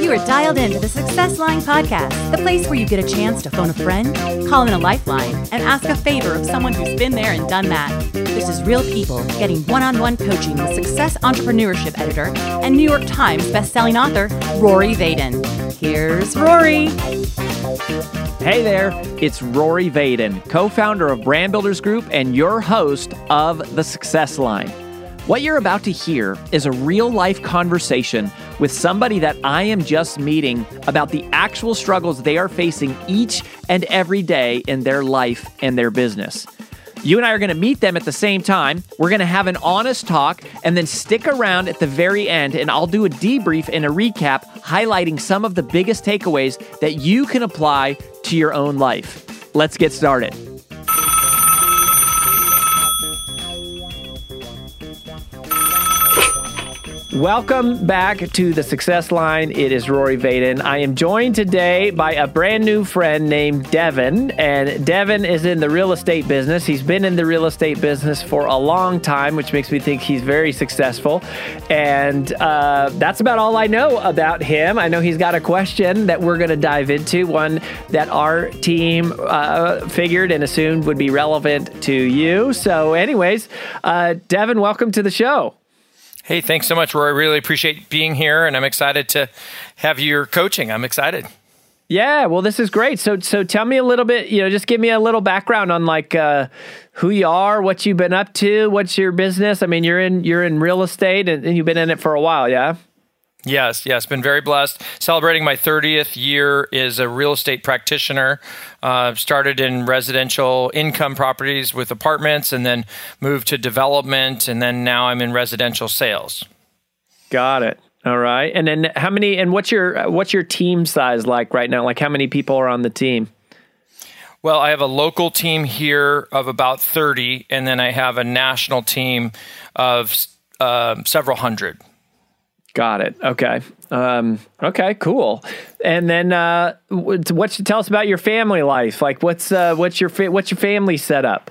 You are dialed into the Success Line Podcast, the place where you get a chance to phone a friend, call in a lifeline, and ask a favor of someone who's been there and done that. This is real people getting one on one coaching with success entrepreneurship editor and New York Times bestselling author Rory Vaden. Here's Rory. Hey there, it's Rory Vaden, co founder of Brand Builders Group and your host of The Success Line. What you're about to hear is a real life conversation with somebody that I am just meeting about the actual struggles they are facing each and every day in their life and their business. You and I are going to meet them at the same time. We're going to have an honest talk and then stick around at the very end, and I'll do a debrief and a recap highlighting some of the biggest takeaways that you can apply to your own life. Let's get started. Welcome back to the Success Line. It is Rory Vaden. I am joined today by a brand new friend named Devin, and Devin is in the real estate business. He's been in the real estate business for a long time, which makes me think he's very successful. And uh, that's about all I know about him. I know he's got a question that we're going to dive into, one that our team uh, figured and assumed would be relevant to you. So, anyways, uh, Devin, welcome to the show. Hey, thanks so much, Roy. Really appreciate being here, and I'm excited to have your coaching. I'm excited. Yeah, well, this is great. So, so tell me a little bit. You know, just give me a little background on like uh, who you are, what you've been up to, what's your business. I mean, you're in you're in real estate, and, and you've been in it for a while, yeah. Yes, yes, been very blessed. Celebrating my 30th year as a real estate practitioner. Uh, started in residential income properties with apartments, and then moved to development, and then now I'm in residential sales. Got it. All right. And then how many? And what's your what's your team size like right now? Like how many people are on the team? Well, I have a local team here of about 30, and then I have a national team of uh, several hundred. Got it. Okay. Um, okay. Cool. And then, uh, what you tell us about your family life? Like, what's uh, what's your fa- what's your family setup?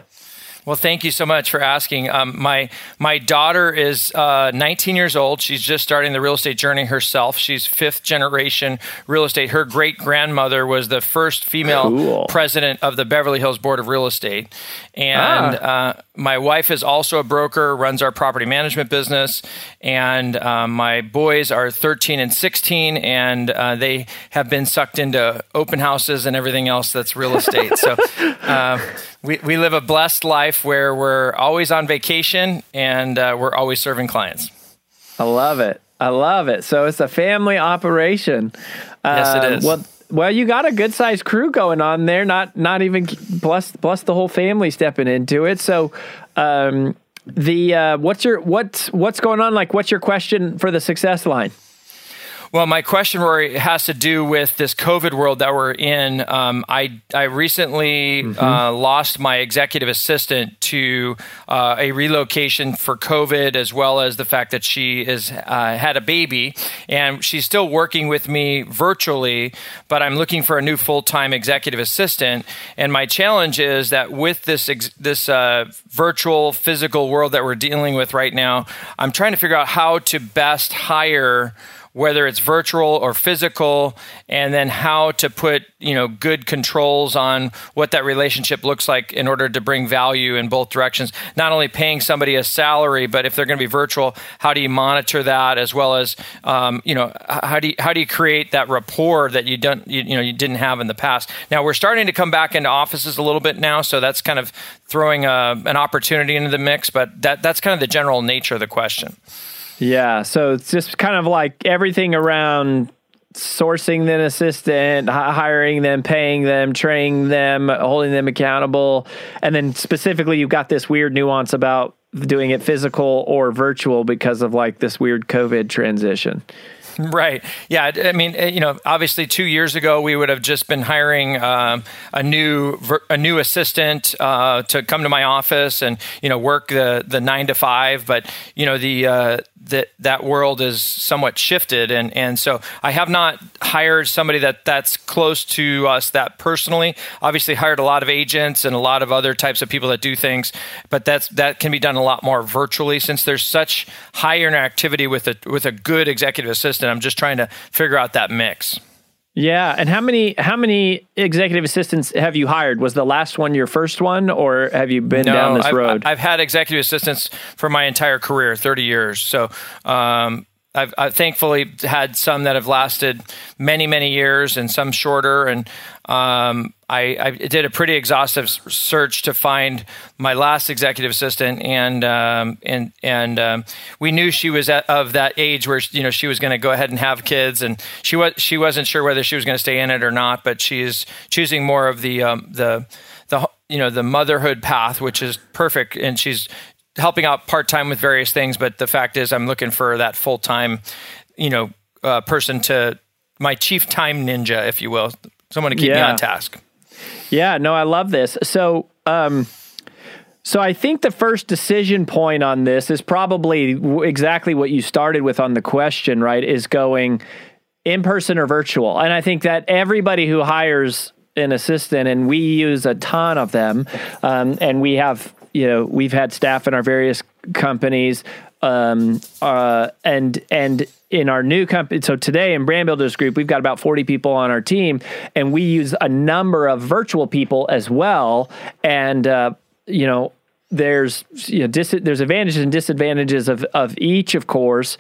Well, thank you so much for asking. Um, my my daughter is uh, 19 years old. She's just starting the real estate journey herself. She's fifth generation real estate. Her great grandmother was the first female cool. president of the Beverly Hills Board of Real Estate, and ah. uh, my wife is also a broker, runs our property management business, and um, my boys are 13 and 16, and uh, they have been sucked into open houses and everything else that's real estate. so uh, we, we live a blessed life where we're always on vacation and uh, we're always serving clients. I love it. I love it. So it's a family operation. Yes, it is. um. Well, well, you got a good sized crew going on there. Not not even plus plus the whole family stepping into it. So, um, the uh, what's your what's what's going on? Like, what's your question for the success line? Well, my question, Rory, has to do with this COVID world that we're in. Um, I I recently mm-hmm. uh, lost my executive assistant to uh, a relocation for COVID, as well as the fact that she has uh, had a baby, and she's still working with me virtually. But I'm looking for a new full time executive assistant, and my challenge is that with this ex- this uh, virtual physical world that we're dealing with right now, I'm trying to figure out how to best hire whether it's virtual or physical, and then how to put you know good controls on what that relationship looks like in order to bring value in both directions. Not only paying somebody a salary, but if they're going to be virtual, how do you monitor that as well as um, you know how do you, how do you create that rapport that you don't you, you know you didn't have in the past? Now we're starting to come back into offices a little bit now, so that's kind of throwing a, an opportunity into the mix. But that that's kind of the general nature of the question. Yeah. So it's just kind of like everything around sourcing an assistant, hiring them, paying them, training them, holding them accountable. And then specifically, you've got this weird nuance about doing it physical or virtual because of like this weird COVID transition. Right. Yeah. I mean, eh, you know, obviously, two years ago we would have just been hiring um, a new a new assistant uh, to come to my office and you know work the the nine to five. But you know the uh, that that world is somewhat shifted. And and so I have not hired somebody that that's close to us that personally. Obviously hired a lot of agents and a lot of other types of people that do things but that's that can be done a lot more virtually since there's such high interactivity with a with a good executive assistant. I'm just trying to figure out that mix yeah, and how many how many executive assistants have you hired? Was the last one your first one, or have you been no, down this I've, road? I've had executive assistants for my entire career, thirty years. So um, I've, I've, thankfully had some that have lasted many, many years and some shorter. And um, I, I, did a pretty exhaustive search to find my last executive assistant, and um, and and um, we knew she was at, of that age where you know she was going to go ahead and have kids, and she was she wasn't sure whether she was going to stay in it or not, but she is choosing more of the um, the the you know the motherhood path, which is perfect, and she's helping out part time with various things. But the fact is, I'm looking for that full time, you know, uh, person to my chief time ninja, if you will, someone to keep yeah. me on task. Yeah, no, I love this. So, um, so I think the first decision point on this is probably exactly what you started with on the question, right? Is going in person or virtual. And I think that everybody who hires an assistant, and we use a ton of them, um, and we have, you know, we've had staff in our various companies, um, uh, and and in our new company, so today in Brand Builders Group, we've got about 40 people on our team, and we use a number of virtual people as well. And, uh, you know, there's you know, dis- there's advantages and disadvantages of, of each, of course.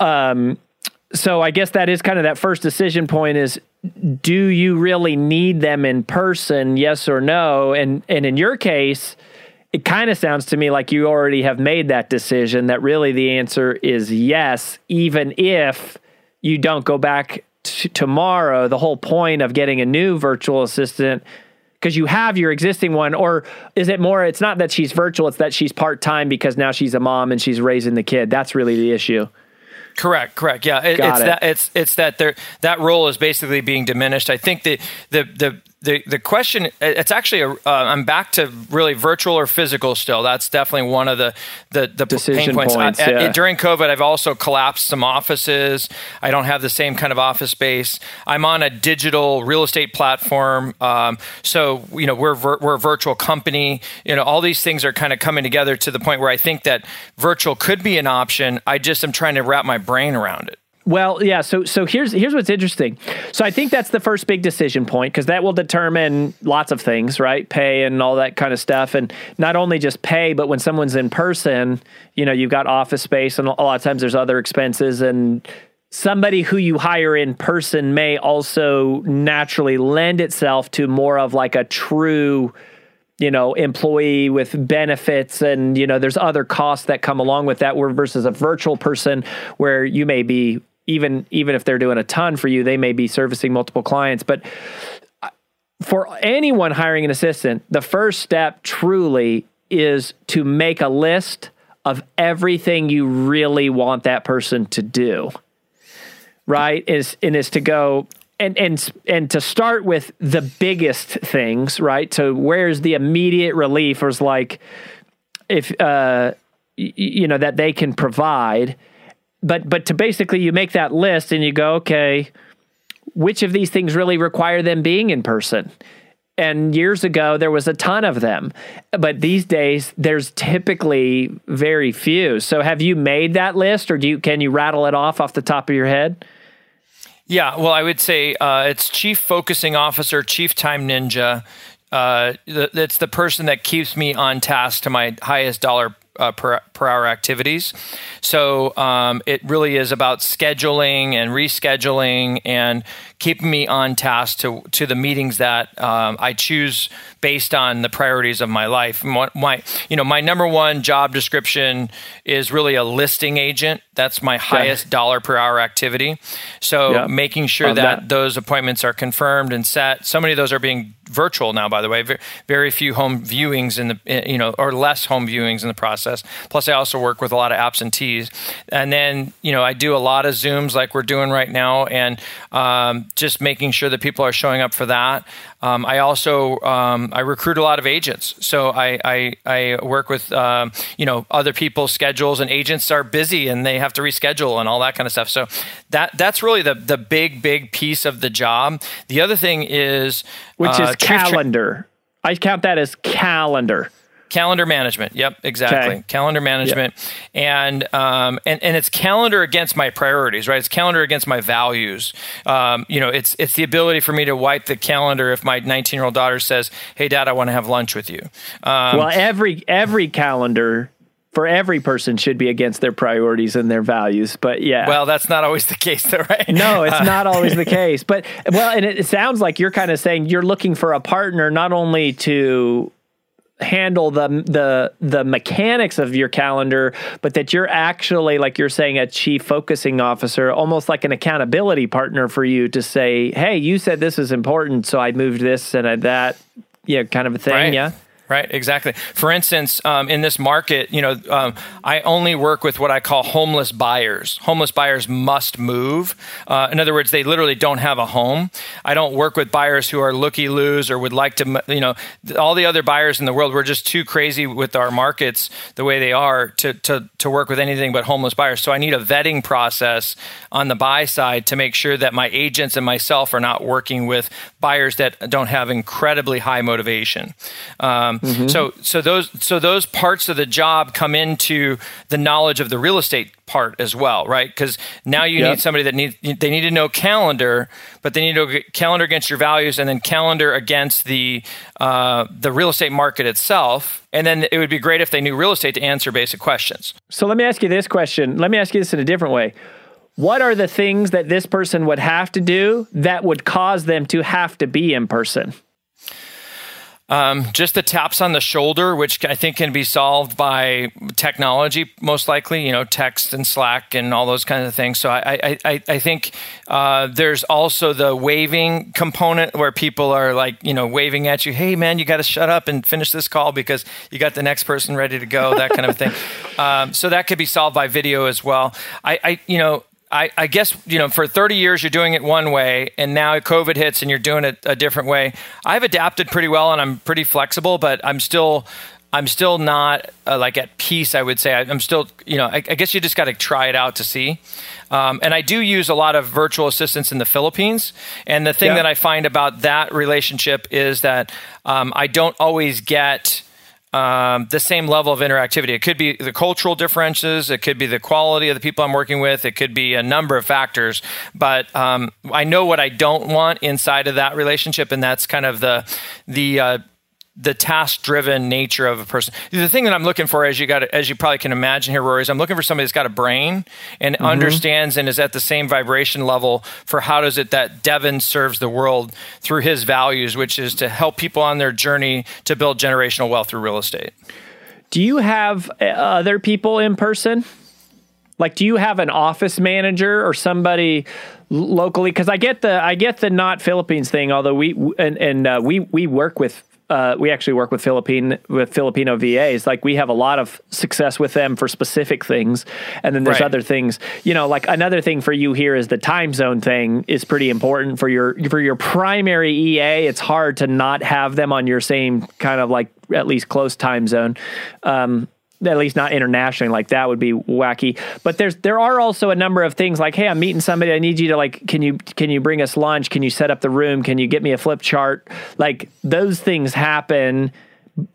Um, so I guess that is kind of that first decision point is do you really need them in person, yes or no? And and in your case, it kind of sounds to me like you already have made that decision that really the answer is yes, even if you don't go back t- tomorrow. The whole point of getting a new virtual assistant because you have your existing one or is it more it's not that she's virtual it's that she's part-time because now she's a mom and she's raising the kid that's really the issue Correct, correct. Yeah, it, it's it. that it's it's that there that role is basically being diminished. I think the the the the the question it's actually a, uh, I'm back to really virtual or physical still. That's definitely one of the the, the Decision pain points. points I, yeah. during COVID, I've also collapsed some offices. I don't have the same kind of office space. I'm on a digital real estate platform, um, so you know we're we're a virtual company. You know all these things are kind of coming together to the point where I think that virtual could be an option. I just am trying to wrap my brain around it. Well, yeah. So, so here's here's what's interesting. So, I think that's the first big decision point because that will determine lots of things, right? Pay and all that kind of stuff, and not only just pay, but when someone's in person, you know, you've got office space, and a lot of times there's other expenses, and somebody who you hire in person may also naturally lend itself to more of like a true you know employee with benefits and you know there's other costs that come along with that versus a virtual person where you may be even even if they're doing a ton for you, they may be servicing multiple clients. But uh, for anyone hiring an assistant, the first step truly is to make a list of everything you really want that person to do. Right? Is and is to go and and and to start with the biggest things, right? So where's the immediate relief or is like if uh you know that they can provide but but to basically you make that list and you go, okay, which of these things really require them being in person? And years ago, there was a ton of them. But these days, there's typically very few. So have you made that list or do you, can you rattle it off off the top of your head? Yeah, well, I would say uh, it's chief focusing officer, chief time ninja. Uh, it's the person that keeps me on task to my highest dollar uh, per, per hour activities. So um, it really is about scheduling and rescheduling and keeping me on task to to the meetings that um, I choose based on the priorities of my life. My, my, you know my number one job description is really a listing agent That's my highest dollar per hour activity. So Yeah. making sure that, that. those appointments are confirmed and set. So many of those are being virtual now, by the way. Ve- Very few home viewings in the eh, you know or less home viewings in the process. Plus, I also work with a lot of absentees, and then you know I do a lot of zooms like we're doing right now, and um, just making sure that people are showing up for that. Um, I also um, I recruit a lot of agents, so I I, I work with um, you know other people's schedules, and agents are busy and they have to reschedule and all that kind of stuff. So that that's really the the big big piece of the job. The other thing is which uh, is chief tra- calendar. I count that as calendar. Calendar management. Yep, exactly. Okay. Calendar management, and um, and and it's calendar against my priorities, right? It's calendar against my values. Um, you know, it's it's the ability for me to wipe the calendar if my 19 year old daughter says, "Hey, Dad, I want to have lunch with you." Um, well, every every calendar for every person should be against their priorities and their values. But yeah. well, that's not always the case, though, right? no, it's not always the case. But well, and it, it sounds like you're kind of saying you're looking for a partner not only to handle the the the mechanics of your calendar but that you're actually like you're saying a chief focusing officer almost like an accountability partner for you to say hey you said this is important so i moved this and I, that yeah kind of a thing Right. yeah Right, exactly. For instance, um, in this market, you know, um, I only work with what I call homeless buyers. Homeless buyers must move. Uh, in other words, they literally don't have a home. I don't work with buyers who are looky loos or would like to, you know, all the other buyers in the world. We're just too crazy with our markets the way they are to to to work with anything but homeless buyers. So I need a vetting process on the buy side to make sure that my agents and myself are not working with buyers that don't have incredibly high motivation. Um, So so those so those parts of the job come into the knowledge of the real estate part as well, right? Because now you Yep. need somebody that need they need to know calendar, but they need to know calendar against your values, and then calendar against the uh, the real estate market itself. And then it would be great if they knew real estate to answer basic questions. So let me ask you this question. Let me ask you this in a different way. What are the things that this person would have to do that would cause them to have to be in person? Um, just the taps on the shoulder, which I think can be solved by technology, most likely, you know, text and Slack and all those kinds of things. So I, I, I, think uh, there's also the waving component where people are like, you know, waving at you, hey, man, you got to shut up and finish this call because you got the next person ready to go, that kind of thing. Um, so that could be solved by video as well. I, I you know, I, I guess you know for 30 years you're doing it one way and now covid hits and you're doing it a different way. I've adapted pretty well and i'm pretty flexible but i'm still i'm still not uh, like at peace i would say. I, i'm still you know i, I guess you just got to try it out to see. Um, and i do use a lot of virtual assistants in the philippines and the thing Yeah. that i find about that relationship is that um, i don't always get um, the same level of interactivity. It could be the cultural differences. It could be the quality of the people I'm working with. It could be a number of factors. But um, I know what I don't want inside of that relationship, and that's kind of the the uh, the task driven nature of a person. The thing that I'm looking for, as you got, as you probably can imagine here, Rory, is I'm looking for somebody that's got a brain and understands and is at the same vibration level for how does it that Devin serves the world through his values, which is to help people on their journey to build generational wealth through real estate. Do you have uh, other people in person? Like, do you have an office manager or somebody locally? Because I get the I get the not Philippines thing. Although we and and uh, we we work with uh, we actually work with Philippine with Filipino VAs. Like we have a lot of success with them for specific things, and then there's Right. other things. You know, like another thing for you here is the time zone thing is pretty important for your for your primary EA. It's hard to not have them on your same kind of like at least close time zone. Um, at least not internationally like that would be wacky. But there's there are also a number of things like hey i'm meeting somebody i need you to like can you can you bring us lunch? Can you set up the room? Can you get me a flip chart? Like those things happen.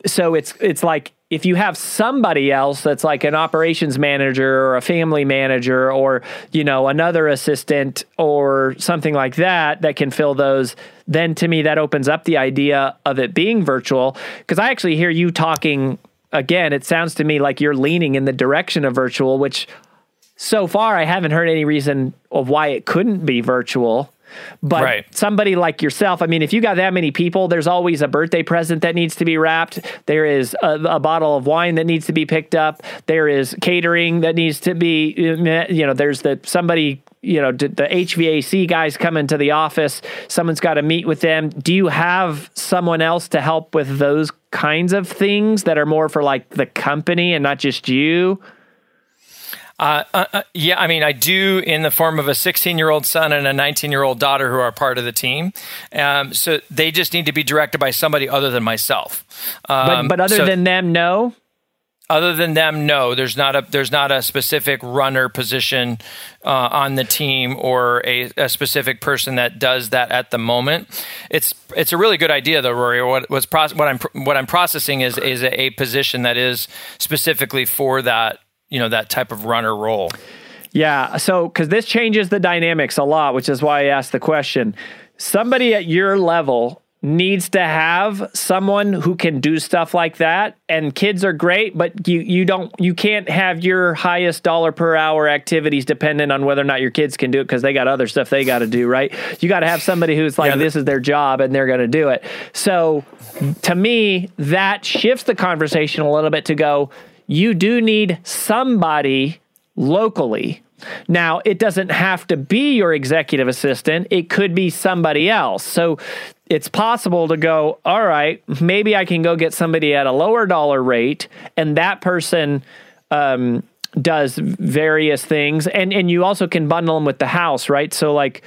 So it's it's like if you have somebody else that's like an operations manager or a family manager or you know another assistant or something like that that can fill those then to me that opens up the idea of it being virtual. Because i actually hear you talking again it sounds to me like you're leaning in the direction of virtual which so far I haven't heard any reason of why it couldn't be virtual. But Right. somebody like yourself, I mean, if you got that many people, there's always a birthday present that needs to be wrapped. There is a, a bottle of wine that needs to be picked up. There is catering that needs to be, you know, there's the somebody, you know, the HVAC guys come into the office. Someone's got to meet with them. Do you have someone else to help with those kinds of things that are more for like the company and not just you? Uh, uh, uh, yeah, I mean, I do in the form of a 16 year old son and a 19 year old daughter who are part of the team. Um, so they just need to be directed by somebody other than myself. But, Um, but other so than them, no. Other than them, no, there's not a there's not a specific runner position uh, on the team or a, a specific person that does that at the moment. It's it's a really good idea though, Rory. What what's proce- what I'm what I'm processing is is a, a position that is specifically for that you know that type of runner role. Yeah. So, because this changes the dynamics a lot, which is why I asked the question. Somebody at your level needs to have someone who can do stuff like that and kids are great but you you don't you can't have your highest dollar per hour activities dependent on whether or not your kids can do it because they got other stuff they got to do right you got to have somebody who's like Yeah, this is their job and they're going to do it so to me that shifts the conversation a little bit to go you do need somebody locally. Now, it doesn't have to be your executive assistant, it could be somebody else. So it's possible to go, all right, maybe I can go get somebody at a lower dollar rate, and that person um, does various things. And, and you also can bundle them with the house, right? So, like,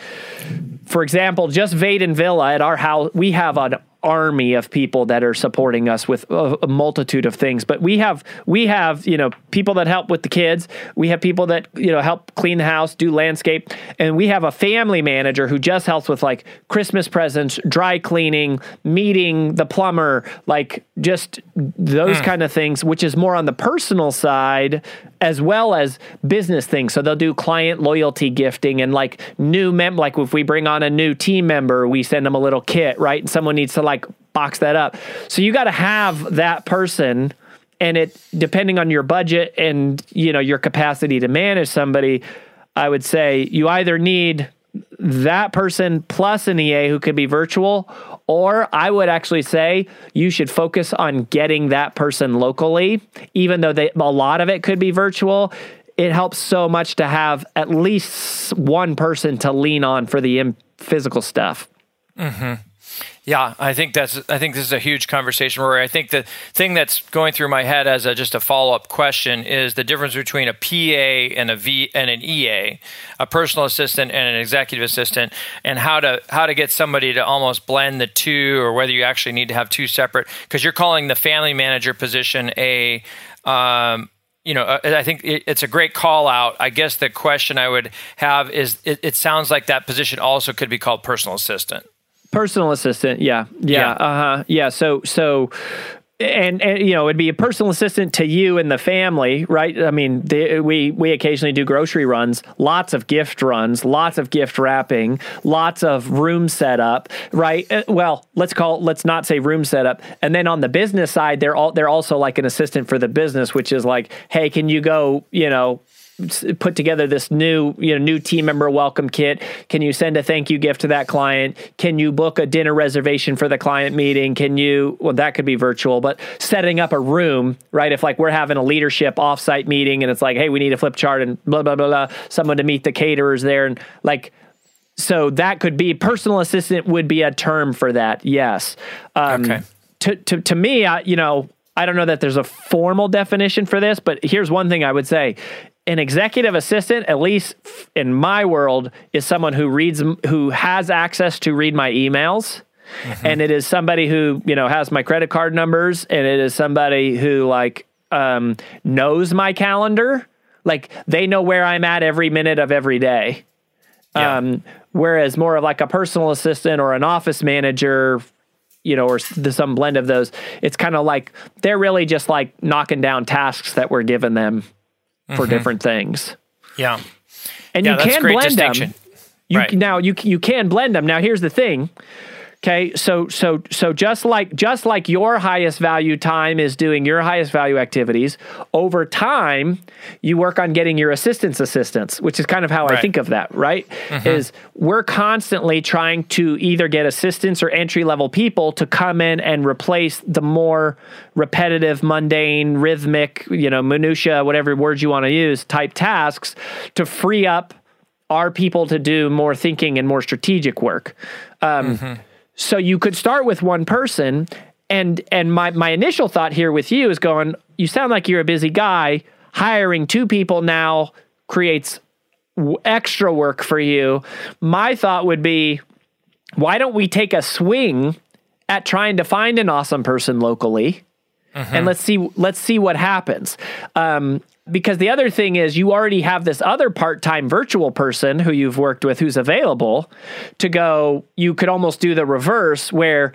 for example, just Vaden Villa at our house, we have an army of people that are supporting us with a, a multitude of things. But we have we have you know people that help with the kids. We have people that you know help clean the house, do landscape, and we have a family manager who just helps with like Christmas presents, dry cleaning, meeting the plumber, like just those mm. kind of things, which is more on the personal side as well as business things. So they'll do client loyalty gifting and like new mem like if we bring on a new team member, we send them a little kit, right? And someone needs to like box that up. So you got to have that person and it depending on your budget and you know your capacity to manage somebody, I would say you either need that person plus an EA who could be virtual, or I would actually say you should focus on getting that person locally, even though they, a lot of it could be virtual. It helps so much to have at least one person to lean on for the physical stuff. Mm-hmm. Yeah, I think that's. I think this is a huge conversation. Where I think the thing that's going through my head as a, just a follow up question is the difference between a PA and a V and an EA, a personal assistant and an executive assistant, and how to how to get somebody to almost blend the two, or whether you actually need to have two separate. Because you're calling the family manager position a. Um, you know, uh, I think it, it's a great call out. I guess the question I would have is it, it sounds like that position also could be called personal assistant. Personal assistant, yeah, yeah, Yeah. uh huh, yeah. So, so, and, and you know, it'd be a personal assistant to you and the family, right? I mean, the, we we occasionally do grocery runs, lots of gift runs, lots of gift wrapping, lots of room setup, right? Uh, Well, let's call let's not say room setup, and then on the business side, they're all they're also like an assistant for the business, which is like, hey, can you go, you know, put together this new you know new team member welcome kit. Can you send a thank you gift to that client? Can you book a dinner reservation for the client meeting? Can you well that could be virtual but setting up a room right? If like we're having a leadership offsite meeting and it's like hey we need a flip chart and blah blah blah blah someone to meet the caterers there and like so that could be personal assistant would be a term for that yes. Um, Okay. to, to, to me, I, you know, I don't know that there's a formal definition for this, but here's one thing I would say. An executive assistant, at least in my world, is someone who reads, who has access to read my emails. And it is somebody who, you know, has my credit card numbers and it is somebody who like um, knows my calendar. Like they know where I'm at every minute of every day. Yeah. Um, whereas more of like a personal assistant or an office manager, you know, or some blend of those, it's kind of like they're really just like knocking down tasks that we're giving them for different things. yeah. And Yeah, you can blend them. You Right. now you you can blend them. Now here's the thing. Okay, so so so just like just like your highest value time is doing your highest value activities, over time you work on getting your assistant's assistants, which is kind of how Right. I think of that, right? Mm-hmm. Is we're constantly trying to either get assistants or entry level people to come in and replace the more repetitive, mundane, rhythmic, you know, minutia, whatever words you want to use, type tasks to free up our people to do more thinking and more strategic work. Um, So you could start with one person, and and my my initial thought here with you is going. You sound like you're a busy guy. Hiring two people now creates w- extra work for you. My thought would be, why don't we take a swing at trying to find an awesome person locally? and let's see let's see what happens. Um, because the other thing is you already have this other part-time virtual person who you've worked with who's available to go. You could almost do the reverse where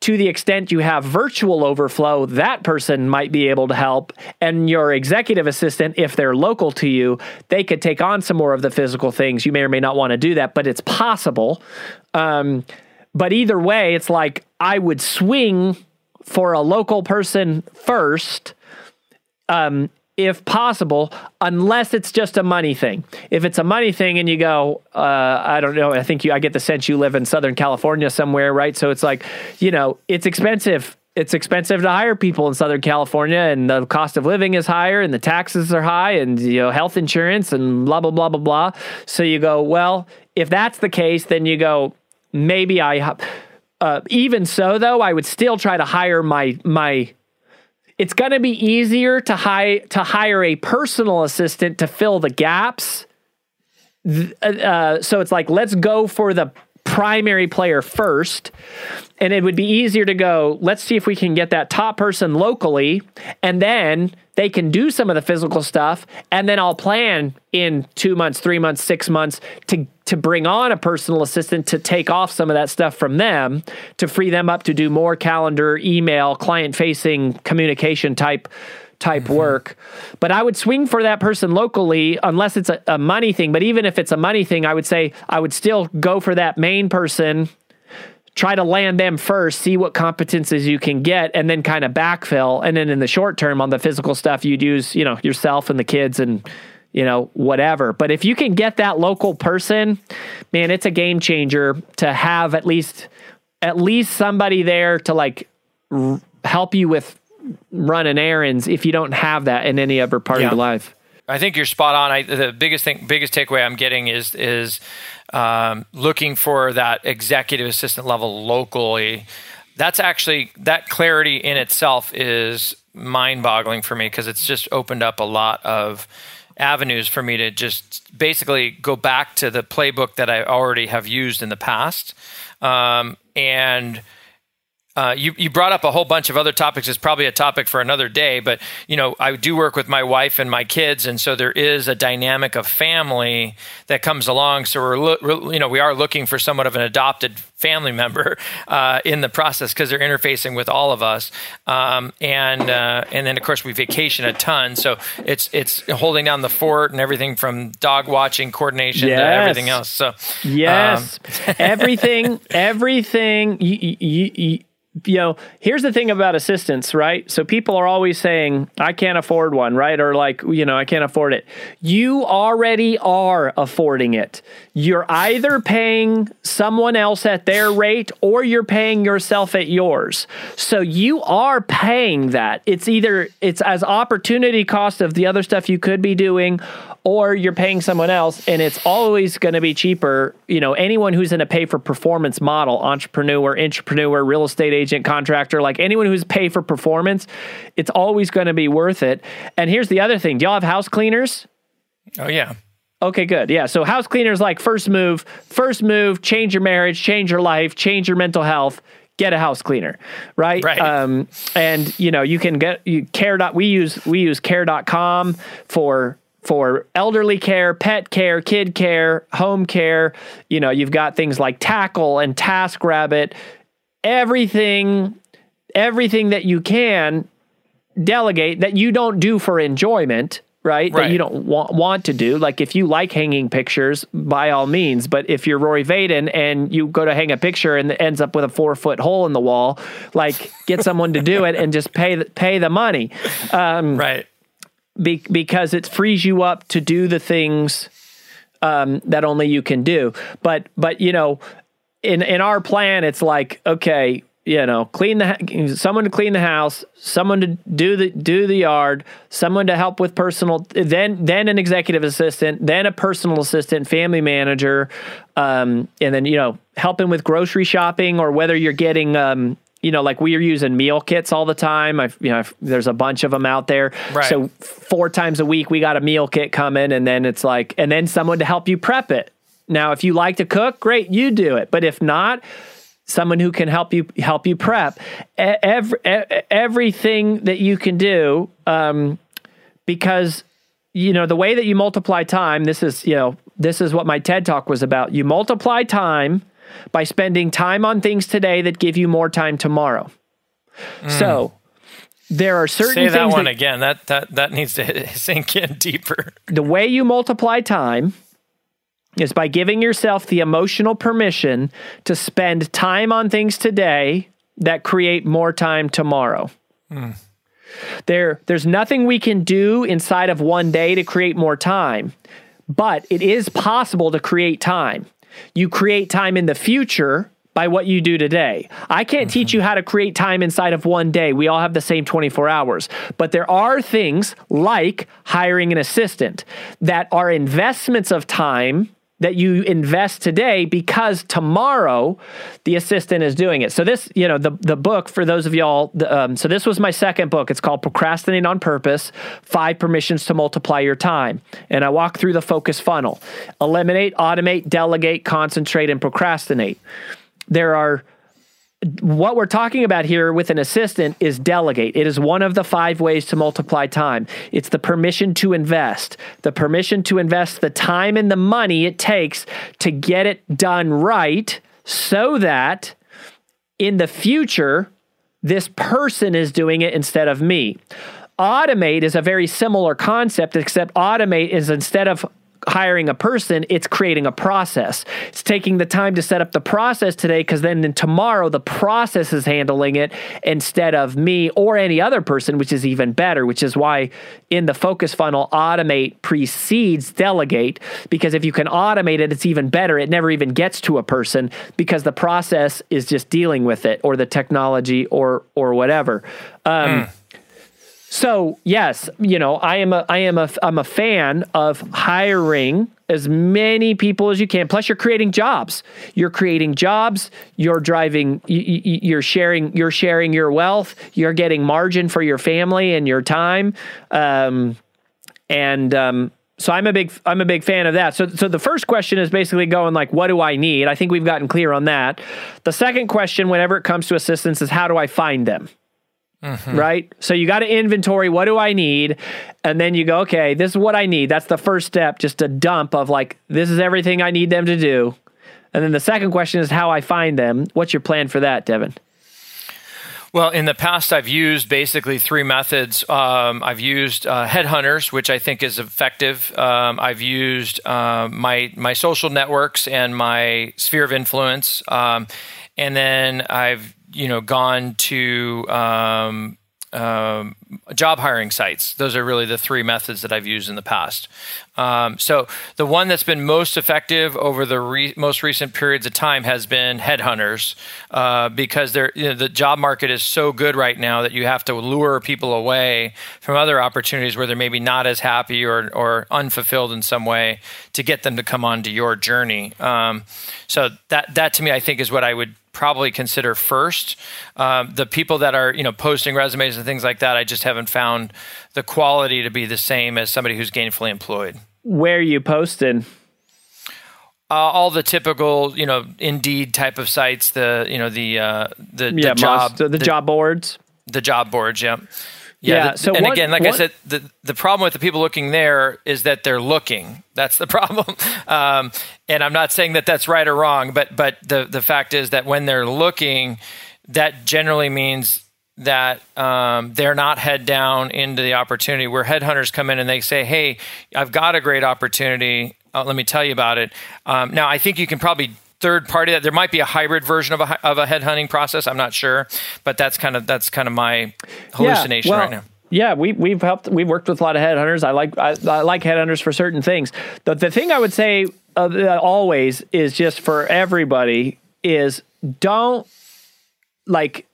to the extent you have virtual overflow that person might be able to help. And your executive assistant if they're local to you they could take on some more of the physical things. You may or may not want to do that but it's possible. Um, but either way it's like i would swing for a local person first, um, if possible, unless it's just a money thing. If it's a money thing and you go, uh, I don't know, I think you, I get the sense you live in Southern California somewhere, right? So it's like, you know, it's expensive. It's expensive to hire people in Southern California, and the cost of living is higher, and the taxes are high, and you know health insurance, and blah blah blah blah blah. So you go, well, if that's the case, then you go, maybe I. Uh, even so, though, I would still try to hire my my. It's going to be easier to hire to hire a personal assistant to fill the gaps. Uh, so it's like let's go for the primary player first, and it would be easier to go. Let's see if we can get that top person locally, and then they can do some of the physical stuff, and then I'll plan in two months, three months, six months to to bring on a personal assistant to take off some of that stuff from them to free them up to do more calendar, email, client facing communication type type mm-hmm. work. But I would swing for that person locally unless it's a, a money thing. But even if it's a money thing, I would say I would still go for that main person, try to land them first, see what competences you can get, and then kind of backfill. And then in the short term on the physical stuff, you'd use, you know, yourself and the kids and you know, whatever. But if you can get that local person, man, it's a game changer to have at least at least somebody there to like r- help you with running errands if you don't have that in any other part Yeah. of your life. I think you're spot on. I, the biggest thing, biggest takeaway I'm getting is is um, looking for that executive assistant level locally. That's actually that clarity in itself is mind-boggling for me because it's just opened up a lot of avenues for me to just basically go back to the playbook that I already have used in the past, um, and uh, you you brought up a whole bunch of other topics. It's probably a topic for another day, but you know I do work with my wife and my kids, and so there is a dynamic of family that comes along. So we're lo- you know we are looking for somewhat of an adopted family member uh, in the process because they're interfacing with all of us, um, and uh, and then of course we vacation a ton. So it's it's holding down the fort and everything from dog watching coordination to everything else. So Yes, everything, everything. You, you, you, you know, here's the thing about assistants, right? So people are always saying, "I can't afford one," right? Or like, you know, I can't afford it. You already are affording it. You're either paying someone else at their rate, or you're paying yourself at yours. So you are paying that. It's either it's as opportunity cost of the other stuff you could be doing, or you're paying someone else and it's always going to be cheaper you know anyone who's in a pay for performance model entrepreneur entrepreneur real estate agent contractor like anyone who's pay for performance it's always going to be worth it and here's the other thing do y'all have house cleaners oh yeah. Okay, good. Yeah. So house cleaners like first move, first move, change your marriage, change your life, change your mental health. Get a house cleaner, right? Right. Um, and you know you can get you care dot we use we use care.com for for elderly care, pet care, kid care, home care. You know you've got things like Takl and TaskRabbit, everything, everything that you can delegate that you don't do for enjoyment right? Right. That you don't want, want to do. Like if you like hanging pictures, by all means. But if you're Rory Vaden and you go to hang a picture and it ends up with a four foot hole in the wall, like get someone to do it and just pay the, pay the money, um, Right. Be, because it frees you up to do the things um, that only you can do. But but you know, in in our plan, it's like okay. You know, clean the someone to clean the house, someone to do the do the yard, someone to help with personal, then then an executive assistant, then a personal assistant, family manager, um, and then you know helping with grocery shopping or whether you're getting um, you know, like we are using meal kits all the time. I've, you know, I've, there's a bunch of them out there. Right. So four times a week, we got a meal kit coming, and then it's like, and then someone to help you prep it. Now, if you like to cook, great, you do it. But if not, someone who can help you help you prep every, everything that you can do, um, because you know the way that you multiply time. This is you know this is what my TED talk was about. You multiply time by spending time on things today that give you more time tomorrow. Mm. So there are certain Say that one that, again. That that that needs to sink in deeper. the way you multiply time is by giving yourself the emotional permission to spend time on things today that create more time tomorrow. Hmm. There, there's nothing we can do inside of one day to create more time, but it is possible to create time. You create time in the future by what you do today. I can't mm-hmm. teach you how to create time inside of one day. We all have the same 24 hours. But there are things like hiring an assistant that are investments of time that you invest today because tomorrow the assistant is doing it. So this, you know, the the book for those of y'all. The, um, so this was my second book. It's called Procrastinate on Purpose: Five Permissions to Multiply Your Time. And I walk through the focus funnel: eliminate, automate, delegate, concentrate, and procrastinate. There are what we're talking about here with an assistant is delegate. It is one of the five ways to multiply time. It's the permission to invest, the permission to invest the time and the money it takes to get it done right so that in the future, this person is doing it instead of me. Automate is a very similar concept, except automate is instead of hiring a person, it's creating a process. It's taking the time to set up the process today because then, tomorrow the process is handling it instead of me or any other person, which is even better, which is why in the focus funnel, automate precedes delegate because if you can automate it, it's even better. It never even gets to a person because the process is just dealing with it or the technology or or whatever. Um, so yes, you know, I am a I am a I'm a fan of hiring as many people as you can. Plus, you're creating jobs. You're creating jobs. You're driving. You, you, you're sharing. You're sharing your wealth. You're getting margin for your family and your time. Um, and um, so I'm a big I'm a big fan of that. So so the first question is basically going like, what do I need? I think we've gotten clear on that. The second question, whenever it comes to assistance, is how do I find them? Right? So you got to inventory what do I need? And then you go, okay, this is what I need. That's the first step, just a dump of like, this is everything I need them to do. And then the second question is how I find them. What's your plan for that, Devin? Well, in the past, I've used basically three methods. Um, I've used uh, headhunters, which I think is effective. Um, I've used uh, my my social networks and my sphere of influence, um, and then I've you know gone to um, um, job hiring sites. Those are really the three methods that I've used in the past. Um, so the one that's been most effective over the re- most recent periods of time has been headhunters, uh, because you know, the job market is so good right now that you have to lure people away from other opportunities where they're maybe not as happy or, or unfulfilled in some way to get them to come onto your journey. Um, so that that to me, I think, is what I would probably consider first. Um, the people that are you know posting resumes and things like that, I just haven't found the quality to be the same as somebody who's gainfully employed. Where you posted? Uh, all the typical, you know, Indeed type of sites, the you know the uh, the, Yeah, the job most, the, the job boards. the job boards, yeah. Yeah, the- so and what- again, like I said, the the problem with the people looking there is that they're looking. That's the problem. Um, and I'm not saying that that's right or wrong, but but the the fact is that when they're looking, that generally means that um, they're not head down into the opportunity where headhunters come in and they say hey i've got a great opportunity uh, let me tell you about it um, now i think you can probably third party that there might be a hybrid version of a, of a headhunting process i'm not sure but that's kind of that's kind of my hallucination yeah, well, right now yeah, we we've helped. We've worked with a lot of headhunters. I like I, I like headhunters for certain things. The the thing I would say uh, always is just for everybody is don't like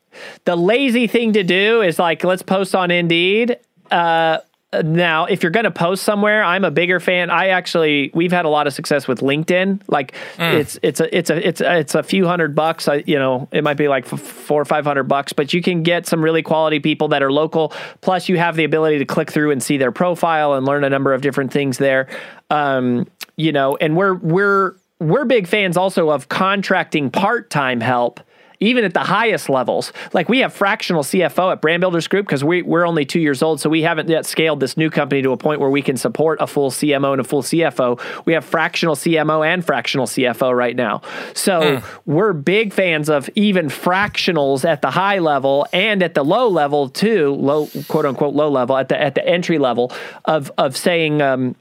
the lazy thing to do is like let's post on Indeed. Uh, now, if you're going to post somewhere, I'm a bigger fan. I actually we've had a lot of success with LinkedIn. Like mm. it's it's a it's a it's a, it's a few hundred bucks. I, you know, it might be like four or five hundred bucks, but you can get some really quality people that are local. Plus, you have the ability to click through and see their profile and learn a number of different things there. Um, you know, and we're we're we're big fans also of contracting part time help even at the highest levels. Like we have fractional CFO at Brand Builders Group because we, we're only two years old, so we haven't yet scaled this new company to a point where we can support a full CMO and a full CFO. We have fractional CMO and fractional CFO right now. So mm. we're big fans of even fractionals at the high level and at the low level too, low quote unquote low level at the at the entry level of of saying um,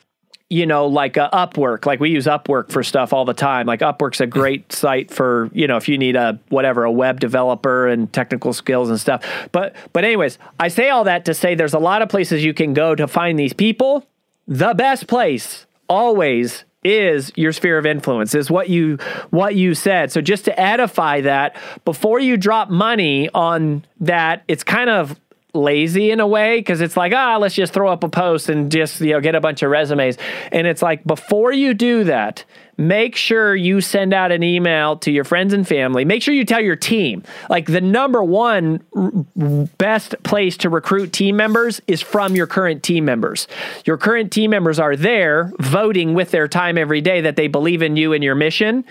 you know, like uh, Upwork. Like we use Upwork for stuff all the time. Like Upwork's a great site for you know if you need a whatever a web developer and technical skills and stuff. But but anyways, I say all that to say there's a lot of places you can go to find these people. The best place always is your sphere of influence is what you what you said so just to edify that before you drop money on that it's kind of lazy in a way because it's like ah let's just throw up a post and just you know get a bunch of resumes. And it's like before you do that make sure you send out an email to your friends and family. Make sure you tell your team. Like the number one best place to recruit team members is from your current team members. Your current team members are there voting with their time every day that they believe in you and your mission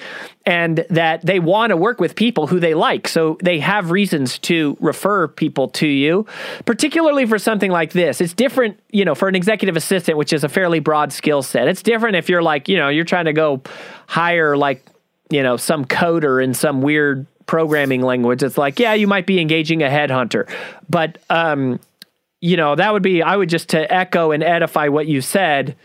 and that they want to work with people who they like. So they have reasons to refer people to you, particularly for something like this. It's different, you know, for an executive assistant, which is a fairly broad skill set. It's different if you're like, you know, you're trying to go hire like, you know, some coder in some weird programming language. It's like, yeah, you might be engaging a headhunter. But um, you know, that would be I would just to echo and edify what you said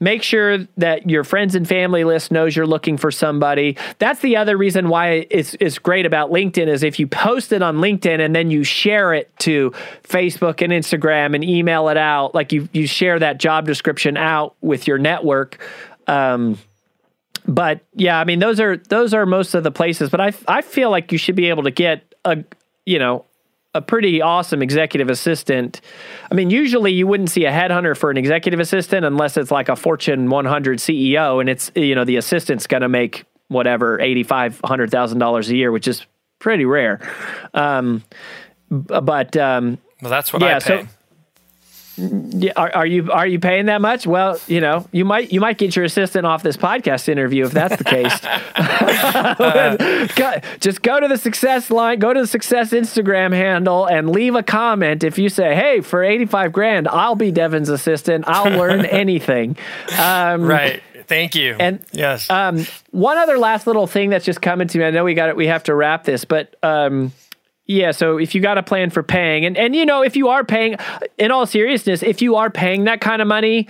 make sure that your friends and family list knows you're looking for somebody. That's the other reason why it's, it's great about LinkedIn is if you post it on LinkedIn and then you share it to Facebook and Instagram and email it out, like you you share that job description out with your network. Um, but yeah, I mean those are those are most of the places. But I I feel like you should be able to get a you know a pretty awesome executive assistant. I mean, usually you wouldn't see a headhunter for an executive assistant unless it's like a Fortune 100 CEO, and it's you know the assistant's going to make whatever eighty five hundred thousand dollars a year, which is pretty rare. Um, but um, well, that's what yeah, I pay. So, are, are, you are you paying that much? Well, you know, you might you might get your assistant off this podcast interview if that's the case. just go to the success line, go to the success Instagram handle, and leave a comment. If you say, "Hey, for eighty five grand, I'll be Devin's assistant. I'll learn anything." Um, right. Thank you. And yes, um, one other last little thing that's just coming to me. I know we got it. We have to wrap this, but. Um, yeah, so if you got a plan for paying, and and you know if you are paying, in all seriousness, if you are paying that kind of money,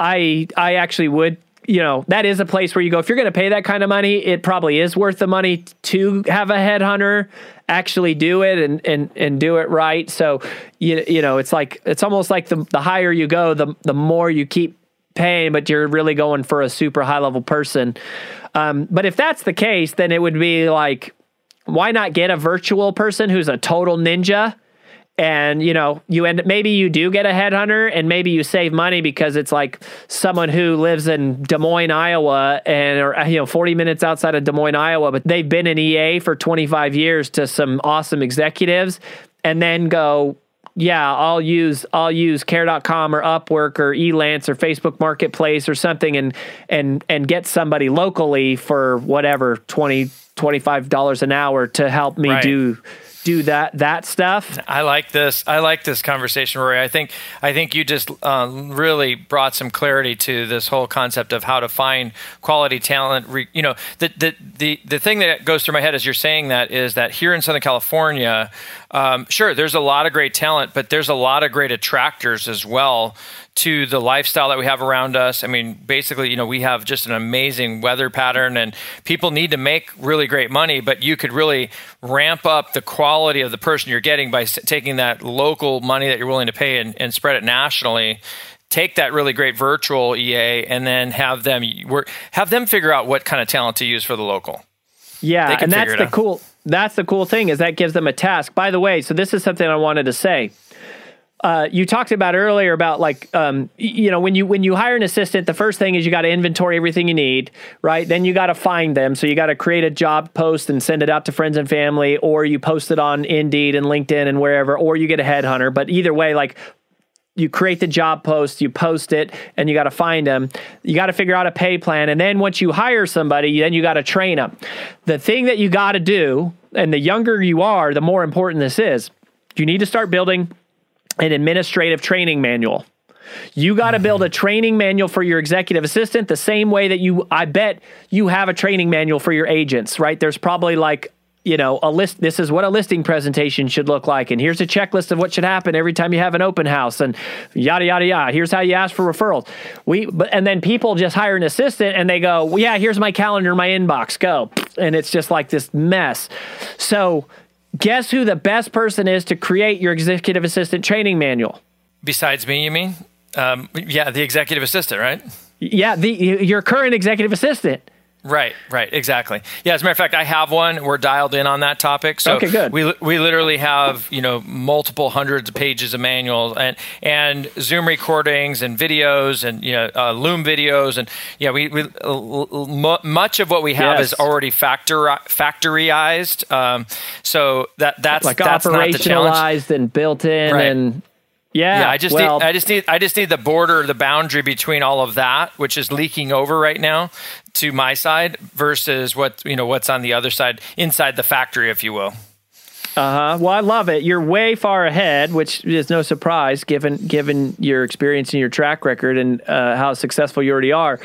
I I actually would you know that is a place where you go if you're going to pay that kind of money it probably is worth the money to have a headhunter actually do it and and and do it right. So you you know it's like it's almost like the the higher you go the the more you keep paying but you're really going for a super high level person. Um, but if that's the case then it would be like why not get a virtual person who's a total ninja? And you know, you end maybe you do get a headhunter, and maybe you save money because it's like someone who lives in Des Moines, Iowa, and or you know, forty minutes outside of Des Moines, Iowa, but they've been in EA for twenty five years to some awesome executives, and then go, yeah, I'll use I'll use care.com or Upwork or Elance or Facebook Marketplace or something and and and get somebody locally for whatever 20 $25 an hour to help me right. do do that that stuff. I like this. I like this conversation, Rory. I think I think you just uh, really brought some clarity to this whole concept of how to find quality talent. you know, the, the the the thing that goes through my head as you're saying that is that here in Southern California, um, sure, there's a lot of great talent, but there's a lot of great attractors as well to the lifestyle that we have around us. I mean, basically, you know, we have just an amazing weather pattern, and people need to make really great money, but you could really ramp up the quality of the person you're getting by taking that local money that you're willing to pay and, and spread it nationally take that really great virtual EA and then have them work, have them figure out what kind of talent to use for the local. Yeah, and that's the out. cool that's the cool thing is that gives them a task. By the way, so this is something I wanted to say. Uh, you talked about earlier about like um, you know when you when you hire an assistant the first thing is you got to inventory everything you need right then you got to find them so you got to create a job post and send it out to friends and family or you post it on indeed and linkedin and wherever or you get a headhunter but either way like you create the job post, you post it, and you got to find them. You got to figure out a pay plan. And then once you hire somebody, then you got to train them. The thing that you got to do, and the younger you are, the more important this is, you need to start building an administrative training manual. You got to build a training manual for your executive assistant the same way that you, I bet you have a training manual for your agents, right? There's probably like you know, a list. This is what a listing presentation should look like, and here's a checklist of what should happen every time you have an open house, and yada yada yada. Here's how you ask for referrals. We, but, and then people just hire an assistant, and they go, well, yeah, here's my calendar, my inbox, go, and it's just like this mess. So, guess who the best person is to create your executive assistant training manual? Besides me, you mean? Um, yeah, the executive assistant, right? Yeah, the your current executive assistant. Right, right, exactly. Yeah, as a matter of fact, I have one. We're dialed in on that topic. So okay, good. We we literally have you know multiple hundreds of pages of manuals and and Zoom recordings and videos and you know uh, Loom videos and yeah we, we uh, much of what we have yes. is already factor factoryized. Um, so that that's like that's operationalized and built in right. and yeah, yeah. I just well, need, I just need, I just need the border, the boundary between all of that, which is leaking over right now, to my side versus what you know what's on the other side, inside the factory, if you will. Uh huh. Well, I love it. You're way far ahead, which is no surprise given given your experience and your track record and uh, how successful you already are.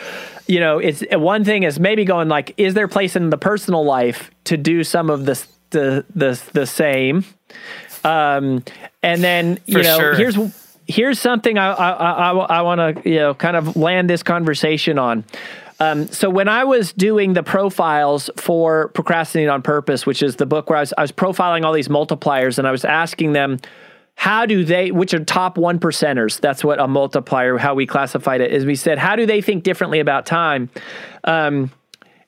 You know, it's one thing is maybe going like, is there place in the personal life to do some of the the the, the same? Um, and then you For know, sure. here's here's something I I, I, I want to you know kind of land this conversation on. Um, so when I was doing the profiles for Procrastinate on Purpose, which is the book where I was, I was profiling all these multipliers, and I was asking them how do they which are top one percenters? That's what a multiplier how we classified it is we said how do they think differently about time? Um,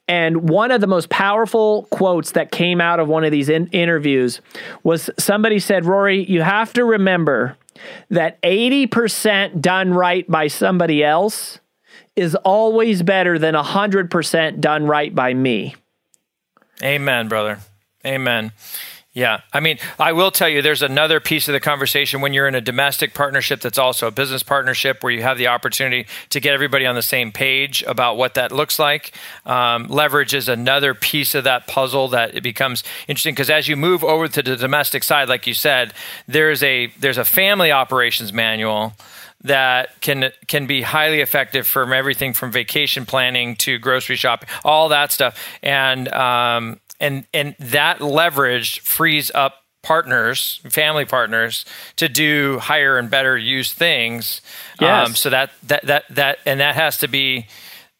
and one of the most powerful quotes that came out of one of these in- interviews was somebody said, Rory, you have to remember that 80% done right by somebody else is always better than 100% done right by me. Amen, brother. Amen. Yeah. I mean, I will tell you there's another piece of the conversation when you're in a domestic partnership that's also a business partnership where you have the opportunity to get everybody on the same page about what that looks like. Um, leverage is another piece of that puzzle that it becomes interesting because as you move over to the domestic side, like you said, there's a there's a family operations manual that can can be highly effective from everything from vacation planning to grocery shopping, all that stuff. And um, and and that leverage frees up partners, family partners, to do higher and better use things. Yes. Um, so that that that that and that has to be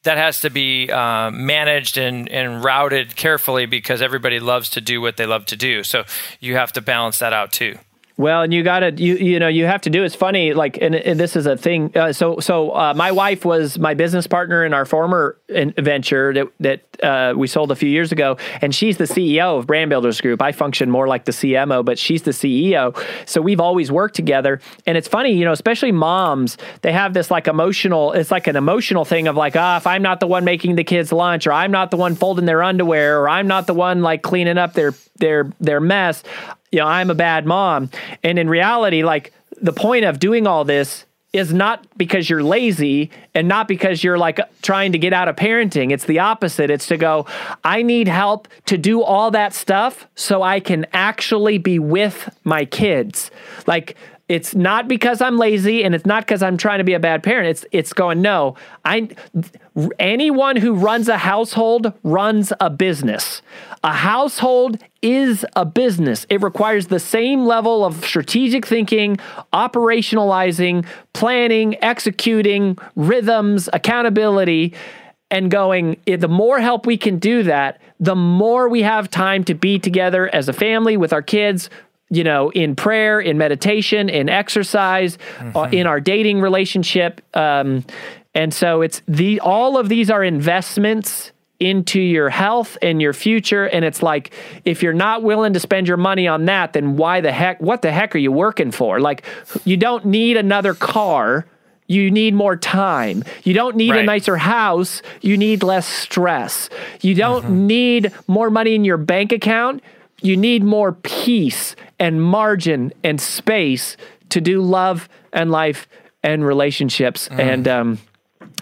that has to be uh, managed and, and routed carefully because everybody loves to do what they love to do. So you have to balance that out too. Well, and you got to you you know you have to do. It's funny, like, and, and this is a thing. Uh, so so uh, my wife was my business partner in our former venture that that uh, we sold a few years ago, and she's the CEO of Brand Builders Group. I function more like the CMO, but she's the CEO. So we've always worked together, and it's funny, you know, especially moms. They have this like emotional. It's like an emotional thing of like, ah, if I'm not the one making the kids lunch, or I'm not the one folding their underwear, or I'm not the one like cleaning up their their their mess you know, I'm a bad mom. And in reality, like the point of doing all this is not because you're lazy and not because you're like trying to get out of parenting. It's the opposite. It's to go, I need help to do all that stuff so I can actually be with my kids. Like it's not because I'm lazy and it's not because I'm trying to be a bad parent. It's it's going no. I anyone who runs a household runs a business. A household is a business. It requires the same level of strategic thinking, operationalizing, planning, executing, rhythms, accountability and going, the more help we can do that, the more we have time to be together as a family with our kids, you know, in prayer, in meditation, in exercise, uh, mm-hmm. uh, in our dating relationship. Um, and so it's the all of these are investments into your health and your future. And it's like, if you're not willing to spend your money on that, then why the heck, what the heck are you working for? Like, you don't need another car you need more time. You don't need right. a nicer house. You need less stress. You don't mm-hmm. need more money in your bank account. You need more peace and margin and space to do love and life and relationships. Mm. And um,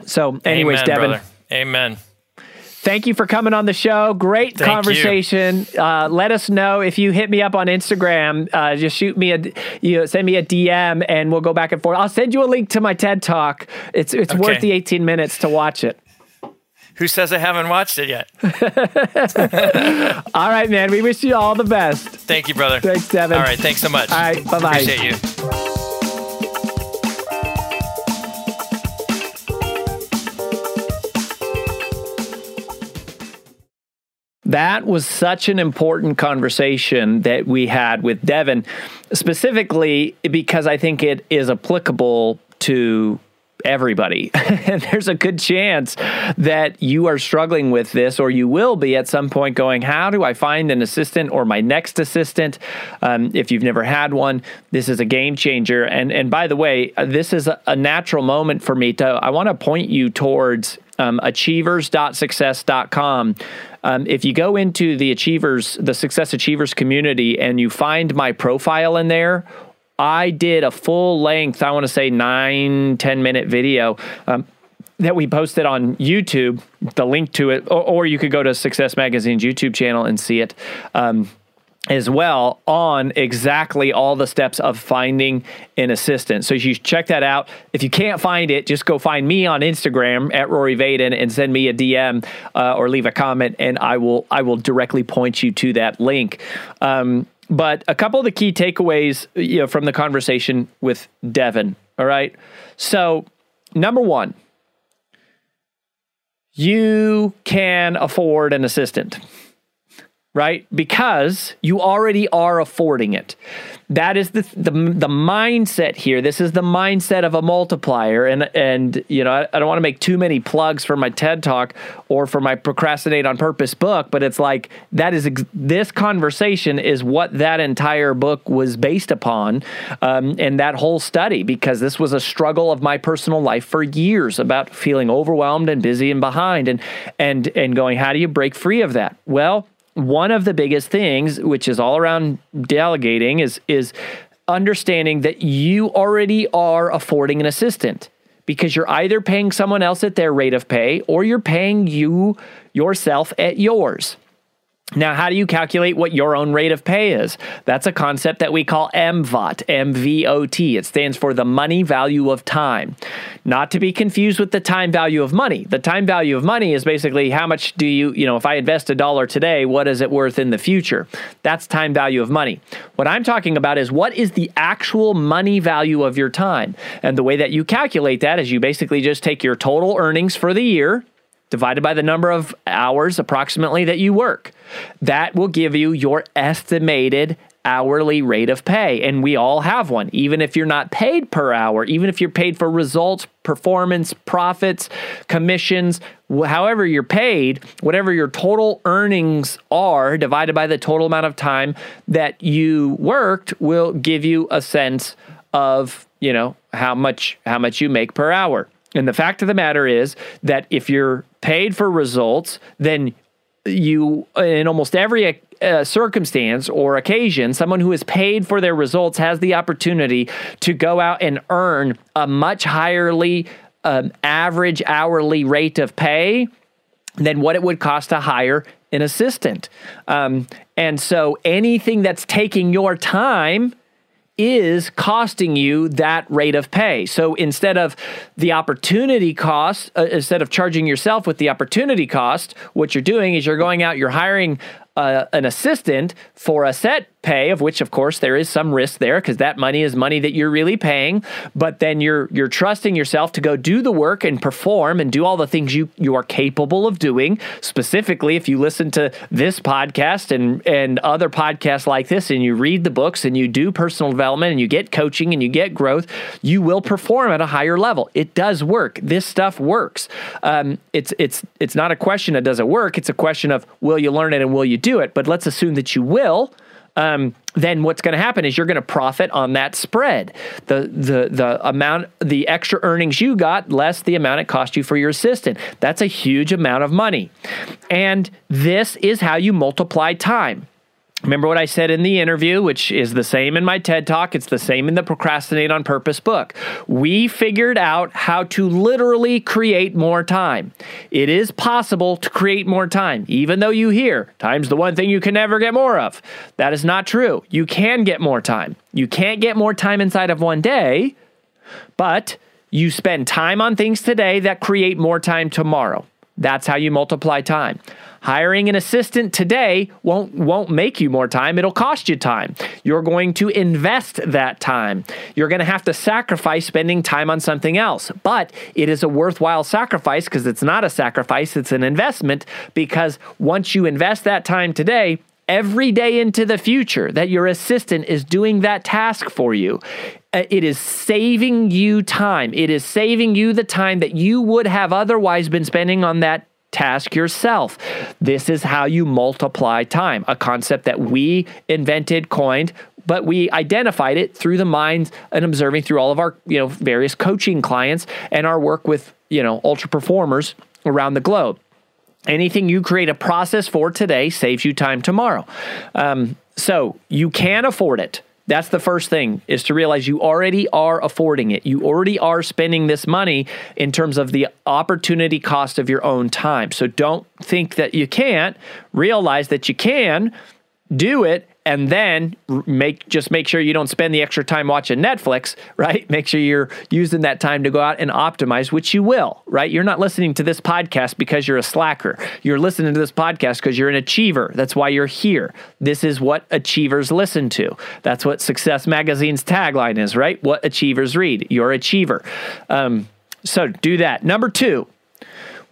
so, anyways, Amen, Devin. Brother. Amen. Thank you for coming on the show. Great Thank conversation. Uh, let us know if you hit me up on Instagram. Uh, just shoot me a, you know, send me a DM, and we'll go back and forth. I'll send you a link to my TED Talk. It's it's okay. worth the 18 minutes to watch it. Who says I haven't watched it yet? all right, man. We wish you all the best. Thank you, brother. Thanks, Devin. All right. Thanks so much. All right. Bye bye. Appreciate you. That was such an important conversation that we had with Devin, specifically because I think it is applicable to everybody. there's a good chance that you are struggling with this, or you will be at some point going, How do I find an assistant or my next assistant? Um, if you've never had one, this is a game changer. And, and by the way, this is a, a natural moment for me to, I want to point you towards um, achievers.success.com um, if you go into the Achievers, the Success Achievers community, and you find my profile in there, I did a full length, I want to say nine, 10 minute video. Um, that we posted on YouTube, the link to it, or, or, you could go to Success Magazine's YouTube channel and see it. Um, as well on exactly all the steps of finding an assistant. So you check that out. If you can't find it, just go find me on Instagram at Rory Vaden and send me a DM uh, or leave a comment, and I will I will directly point you to that link. Um, but a couple of the key takeaways you know, from the conversation with Devin. All right. So number one, you can afford an assistant right? Because you already are affording it. That is the, the the mindset here. This is the mindset of a multiplier. And and you know, I, I don't want to make too many plugs for my TED talk or for my procrastinate on purpose book, but it's like that is this conversation is what that entire book was based upon, um, and that whole study because this was a struggle of my personal life for years about feeling overwhelmed and busy and behind and and and going, how do you break free of that? Well one of the biggest things, which is all around delegating, is is understanding that you already are affording an assistant because you're either paying someone else at their rate of pay or you're paying you yourself at yours. Now, how do you calculate what your own rate of pay is? That's a concept that we call MVOT, MVOT. It stands for the money value of time. Not to be confused with the time value of money. The time value of money is basically how much do you, you know, if I invest a dollar today, what is it worth in the future? That's time value of money. What I'm talking about is what is the actual money value of your time? And the way that you calculate that is you basically just take your total earnings for the year divided by the number of hours approximately that you work. That will give you your estimated hourly rate of pay. And we all have one, even if you're not paid per hour, even if you're paid for results, performance, profits, commissions, however you're paid, whatever your total earnings are divided by the total amount of time that you worked will give you a sense of, you know, how much how much you make per hour. And the fact of the matter is that if you're paid for results, then you, in almost every uh, circumstance or occasion, someone who is paid for their results has the opportunity to go out and earn a much higherly um, average hourly rate of pay than what it would cost to hire an assistant. Um, and so anything that's taking your time is costing you that rate of pay. So instead of the opportunity cost, uh, instead of charging yourself with the opportunity cost, what you're doing is you're going out, you're hiring uh, an assistant for a set pay, of which of course there is some risk there because that money is money that you're really paying. But then you're you're trusting yourself to go do the work and perform and do all the things you you are capable of doing. Specifically, if you listen to this podcast and and other podcasts like this, and you read the books and you do personal development and you get coaching and you get growth, you will perform at a higher level. It does work. This stuff works. Um, it's it's it's not a question of does it work. It's a question of will you learn it and will you do it. But let's assume that you will um, then what's going to happen is you're going to profit on that spread. The the the amount the extra earnings you got less the amount it cost you for your assistant. That's a huge amount of money. And this is how you multiply time. Remember what I said in the interview, which is the same in my TED Talk. It's the same in the Procrastinate on Purpose book. We figured out how to literally create more time. It is possible to create more time, even though you hear time's the one thing you can never get more of. That is not true. You can get more time. You can't get more time inside of one day, but you spend time on things today that create more time tomorrow. That's how you multiply time. Hiring an assistant today won't won't make you more time, it'll cost you time. You're going to invest that time. You're going to have to sacrifice spending time on something else. But it is a worthwhile sacrifice because it's not a sacrifice, it's an investment because once you invest that time today, every day into the future that your assistant is doing that task for you. Uh, it is saving you time. It is saving you the time that you would have otherwise been spending on that task yourself. This is how you multiply time, a concept that we invented, coined, but we identified it through the minds and observing through all of our, you know, various coaching clients and our work with, you know, ultra performers around the globe. Anything you create a process for today saves you time tomorrow. Um, so you can afford it. That's the first thing is to realize you already are affording it. You already are spending this money in terms of the opportunity cost of your own time. So don't think that you can't. Realize that you can do it and then make just make sure you don't spend the extra time watching Netflix, right? Make sure you're using that time to go out and optimize, which you will, right? You're not listening to this podcast because you're a slacker. You're listening to this podcast because you're an achiever. That's why you're here. This is what achievers listen to. That's what Success Magazine's tagline is, right? What achievers read. You're achiever. Um, so do that. Number two,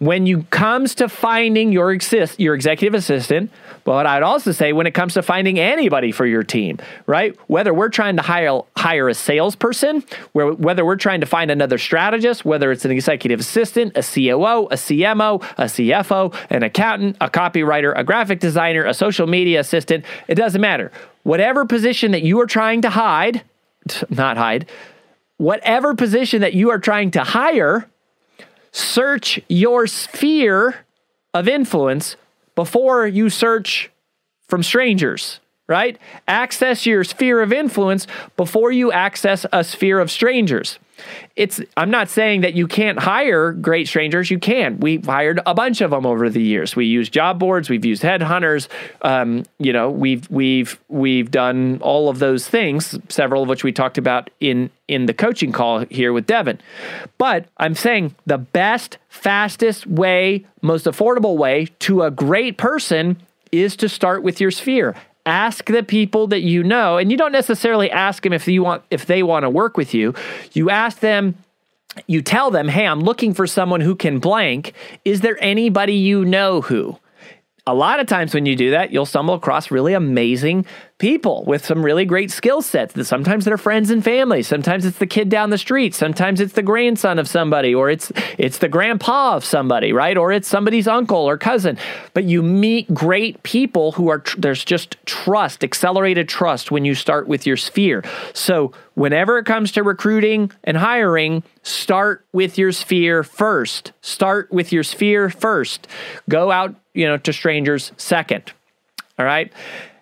when you comes to finding your exist your executive assistant, but I'd also say when it comes to finding anybody for your team, right? Whether we're trying to hire hire a salesperson, whether we're trying to find another strategist, whether it's an executive assistant, a COO, a CMO, a CFO, an accountant, a copywriter, a graphic designer, a social media assistant, it doesn't matter. Whatever position that you are trying to hide, not hide, whatever position that you are trying to hire, search your sphere of influence before you search from strangers, right? Access your sphere of influence before you access a sphere of strangers it's I'm not saying that you can't hire great strangers. You can. We've hired a bunch of them over the years. We use job boards. We've used headhunters. Um, you know, we've we've we've done all of those things. Several of which we talked about in in the coaching call here with Devin. But I'm saying the best, fastest way, most affordable way to a great person is to start with your sphere ask the people that you know and you don't necessarily ask them if you want if they want to work with you. You ask them you tell them hey i'm looking for someone who can blank. Is there anybody you know who? A lot of times when you do that, you'll stumble across really amazing people with some really great skill sets. Sometimes they're friends and family. Sometimes it's the kid down the street. Sometimes it's the grandson of somebody, or it's it's the grandpa of somebody, right? Or it's somebody's uncle or cousin. But you meet great people who are tr- there's just trust, accelerated trust when you start with your sphere. So whenever it comes to recruiting and hiring, start with your sphere first. Start with your sphere first. Go out you know, to strangers second. All right.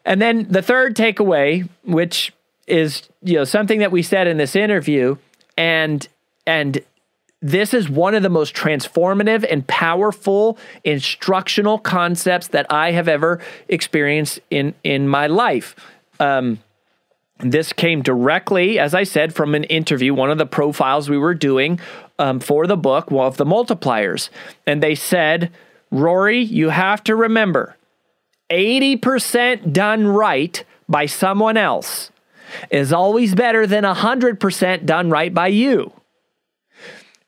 And then the third takeaway, which is, you know, something that we said in this interview, and and this is one of the most transformative and powerful instructional concepts that I have ever experienced in in my life. Um, This came directly, as I said, from an interview, one of the profiles we were doing um, for the book, of the multipliers. And they said, Rory, you have to remember 80% done right by someone else is always better than 100% done right by you,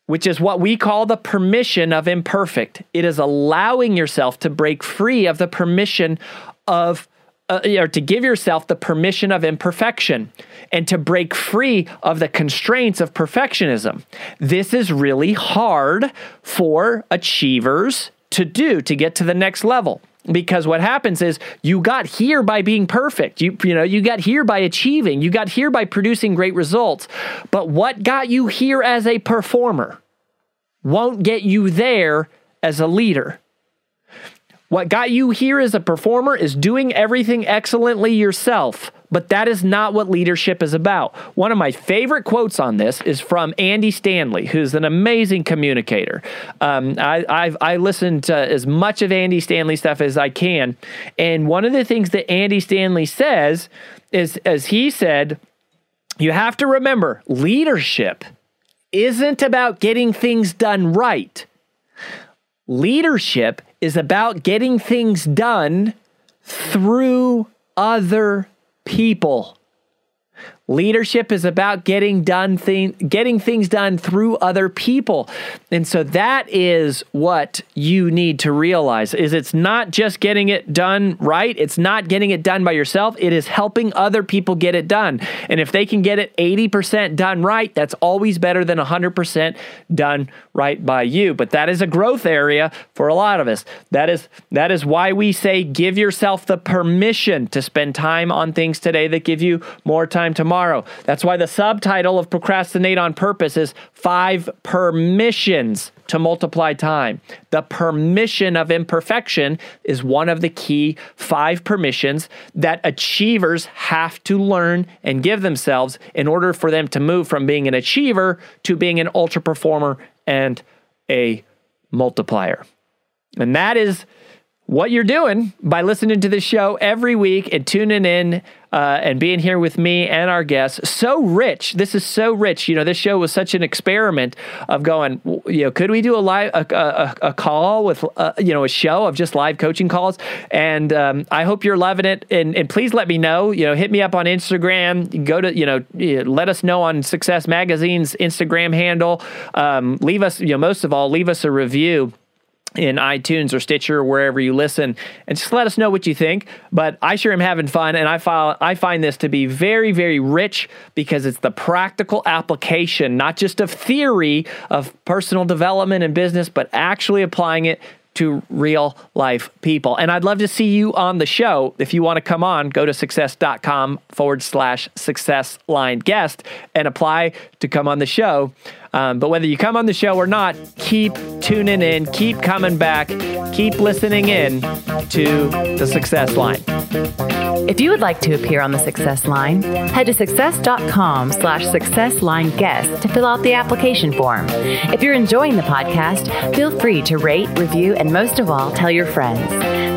which is what we call the permission of imperfect. It is allowing yourself to break free of the permission of uh, or to give yourself the permission of imperfection and to break free of the constraints of perfectionism. This is really hard for achievers to do to get to the next level because what happens is you got here by being perfect. You you know you got here by achieving. You got here by producing great results. But what got you here as a performer won't get you there as a leader what got you here as a performer is doing everything excellently yourself, but that is not what leadership is about. One of my favorite quotes on this is from Andy Stanley, who's an amazing communicator. Um, I, I've, I listened to as much of Andy Stanley stuff as I can. And one of the things that Andy Stanley says is, as he said, you have to remember leadership isn't about getting things done right. Leadership is about getting things done through other people. Leadership is about getting done thing, getting things done through other people. And so that is what you need to realize is it's not just getting it done right, it's not getting it done by yourself, it is helping other people get it done. And if they can get it 80% done right, that's always better than 100% done right by you. But that is a growth area for a lot of us. That is that is why we say give yourself the permission to spend time on things today that give you more time tomorrow tomorrow. That's why the subtitle of Procrastinate on Purpose is Five Permissions to Multiply Time. The permission of imperfection is one of the key five permissions that achievers have to learn and give themselves in order for them to move from being an achiever to being an ultra performer and a multiplier. And that is what you're doing by listening to the show every week and tuning in uh, and being here with me and our guests. So rich. This is so rich. You know, this show was such an experiment of going, you know, could we do a live, a, a, a call with, uh, you know, a show of just live coaching calls? And um, I hope you're loving it. And, and please let me know, you know, hit me up on Instagram. Go to, you know, let us know on Success Magazine's Instagram handle. Um, leave us, you know, most of all, leave us a review in iTunes or Stitcher or wherever you listen, and just let us know what you think. But I sure am having fun, and I find I find this to be very, very rich because it's the practical application, not just of theory of personal development and business, but actually applying it to real life people. And I'd love to see you on the show. If you want to come on, go to success.com forward slash success line guest and apply to come on the show. Um, but whether you come on the show or not, keep tuning in, keep coming back, keep listening in to the success line. If you would like to appear on the Success Line, head to success.com slash success line guest to fill out the application form. If you're enjoying the podcast, feel free to rate, review, and most of all, tell your friends.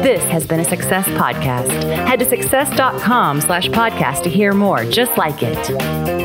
This has been a Success Podcast. Head to success.com slash podcast to hear more just like it.